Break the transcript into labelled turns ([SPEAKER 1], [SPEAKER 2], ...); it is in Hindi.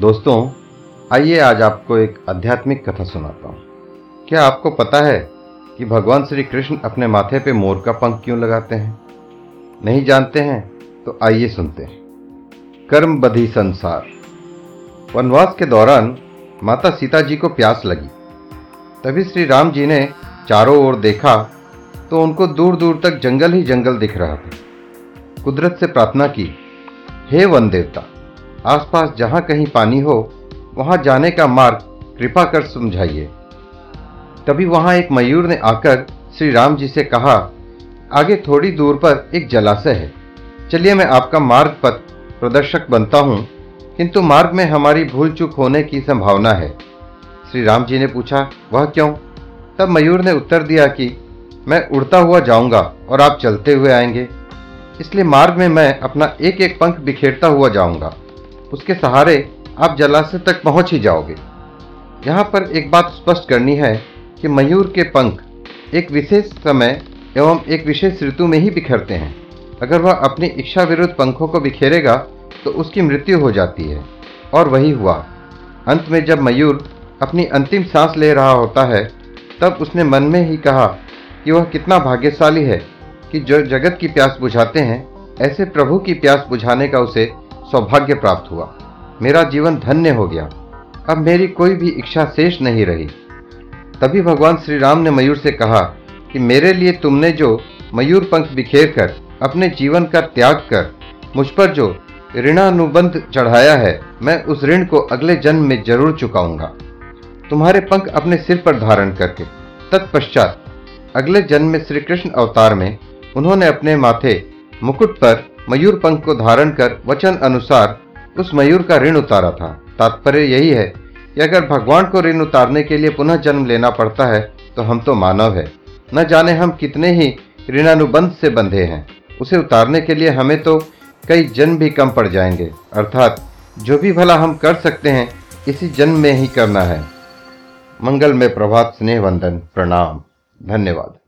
[SPEAKER 1] दोस्तों, आइए आज आपको एक आध्यात्मिक कथा सुनाता हूँ। क्या आपको पता है कि भगवान श्री कृष्ण अपने माथे पे मोर का पंख क्यों लगाते हैं? नहीं जानते हैं तो आइए सुनते हैं। कर्म बधी संसार। वनवास के दौरान माता सीता जी को प्यास लगी। तभी श्री राम जी ने चारों ओर देखा तो उनको दूर दूर तक जंगल ही जंगल दिख रहा था। कुदरत से प्रार्थना की, हे वन देवता आसपास जहाँ कहीं पानी हो, वहाँ जाने का मार्ग कृपा कर समझाइए। तभी वहाँ एक मयूर ने आकर श्री राम जी से कहा, आगे थोड़ी दूर पर एक जलाशय है। चलिए मैं आपका मार्ग पथ प्रदर्शक बनता हूँ, किंतु मार्ग में हमारी भूल चूक होने की संभावना है। श्री राम जी ने पूछा, वह क्यों? तब मयूर ने उत्तर दिया कि, मैं उड़ता हुआ जाऊँगा और आप चलते हुए आएँगे। इसलिए मार्ग में मैं अपना एक एक पंख बिखेरता हुआ जाऊँगा। उसके सहारे आप जलाशय तक पहुँच ही जाओगे। यहाँ पर एक बात स्पष्ट करनी है कि मयूर के पंख एक विशेष समय एवं एक विशेष ऋतु में ही बिखरते हैं। अगर वह अपनी इच्छा विरुद्ध पंखों को बिखेरेगा तो उसकी मृत्यु हो जाती है। और वही हुआ। अंत में जब मयूर अपनी अंतिम सांस ले रहा होता है, तब उसने मन में ही कहा कि वह कितना भाग्यशाली है कि जो जगत की प्यास बुझाते हैं, ऐसे प्रभु की प्यास बुझाने का उसे सौभाग्य प्राप्त हुआ। मेरा जीवन धन्य हो गया। अब मेरी कोई भी इच्छा शेष नहीं रही। तभी भगवान श्री राम ने मयूर से कहा कि मेरे लिए तुमने जो मयूर पंख बिखेर कर अपने जीवन का त्याग कर मुझ पर जो ऋणानुबंध चढ़ाया है, मैं उस ऋण को अगले जन्म में ज़रूर चुकाऊँगा। तुम्हारे पंख अपने सिर पर धारण करके, तत्पश्चात अगले जन्म में श्री कृष्ण अवतार में उन्होंने अपने माथे मुकुट पर मयूर पंख को धारण कर वचन अनुसार उस मयूर का ऋण उतारा था। तात्पर्य यही है कि अगर भगवान को ऋण उतारने के लिए पुनः जन्म लेना पड़ता है तो हम तो मानव है। न जाने हम कितने ही ऋणानुबंध से बंधे हैं। उसे उतारने के लिए हमें तो कई जन्म भी कम पड़ जाएँगे। अर्थात, जो भी भला हम कर सकते हैं, इसी जन्म में ही करना है। मंगल में प्रभात, स्नेह वंदन, प्रणाम। धन्यवाद।